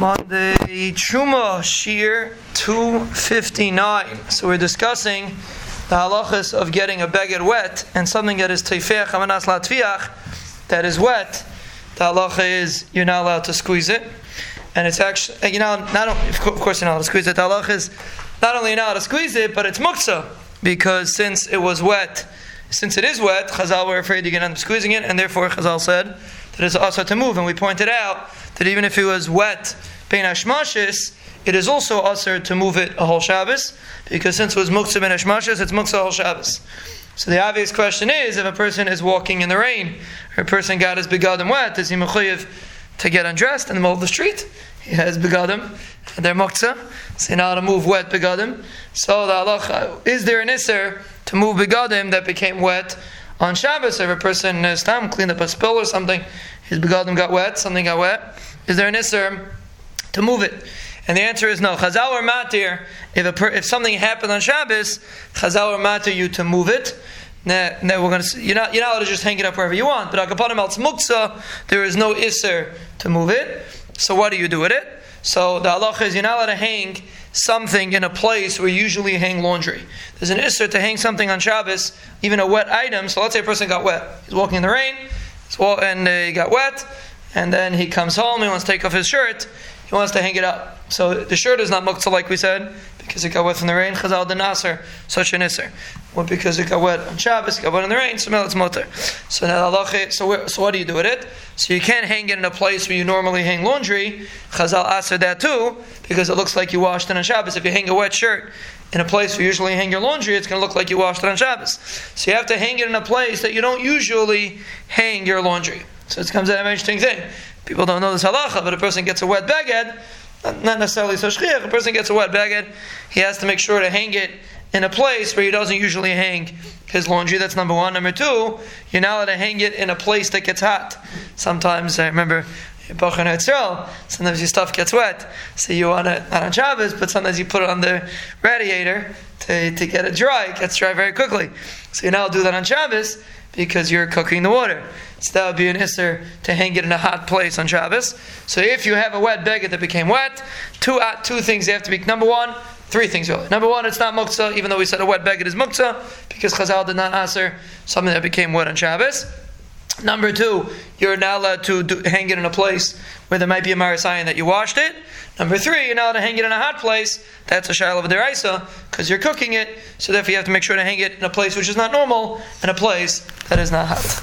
Monday, Truma Shir 259. So we're discussing the halachas of getting a beged wet and something that is teifech amanas latviach that is wet. The halacha is you're not allowed to squeeze it, and it's actually you know not of course you're not allowed to squeeze it. The halacha is not only you're not allowed to squeeze it, but it's muktzah because since it was wet, since it is wet, Chazal were afraid to end up squeezing it, and therefore Chazal said that it's also to move. And we pointed out that even if it was wet, bein hashmashis, it is also usher to move it a whole Shabbos, because since it was muktzah ben hashmashis, it's muktzah whole Shabbos. So the obvious question is, if a person is walking in the rain, or a person got his begadim wet, is he mechuyev to get undressed in the middle of the street? He has begadim, they're muktzah, so know how to move wet begadim. So the halacha, uh, is there an isser to move begadim that became wet on Shabbos? If a person is time cleaned up a spill or something, his begadim got wet, something got wet, is there an isser to move it? And the answer is no. Chazal or matir, if, per, if something happened on Shabbos, Chazal or matir you to move it. Now, now we're to you're not you're not allowed to just hang it up wherever you want. But akapanim al muktzah, there is no isser to move it. So what do you do with it? So the halacha is you're not allowed to hang something in a place where you usually hang laundry. There's an isser to hang something on Shabbos, even a wet item. So let's say a person got wet. He's walking in the rain, and he got wet, and then he comes home, he wants to take off his shirt, he wants to hang it up. So the shirt is not muktzah like we said, because it got wet from the rain, chazal the nasr, such an isser. Well, because it got wet on Shabbos, it got wet in the rain, so it's mutter. So now so, so what do you do with it? So you can't hang it in a place where you normally hang laundry, chazal aser that too, because it looks like you washed it on Shabbos. If you hang a wet shirt in a place where you usually hang your laundry, it's going to look like you washed it on Shabbos. So you have to hang it in a place that you don't usually hang your laundry. So it comes out an interesting thing. People don't know this halacha, but a person gets a wet beged, not necessarily so shchiach, a person gets a wet beged, he has to make sure to hang it in a place where he doesn't usually hang his laundry. That's number one. Number two, you're not allowed to hang it in a place that gets hot. Sometimes I remember Sometimes your stuff gets wet. So you want it not on Shabbos, but sometimes you put it on the radiator to, to get it dry. It gets dry very quickly. So you now do that on Shabbos because you're cooking the water. So that would be an isser to hang it in a hot place on Shabbos. So if you have a wet beged that became wet, two uh, two things you have to be. Number one, three things really. Number one, it's not muktzah, even though we said a wet beged is muktzah, because Chazal did not answer something that became wet on Shabbos. Number two, you're not allowed to do, hang it in a place where there might be a maris ayin that you washed it. Number three, you're not allowed to hang it in a hot place. That's a shiloh of because you're cooking it. So therefore, you have to make sure to hang it in a place which is not normal and a place that is not hot.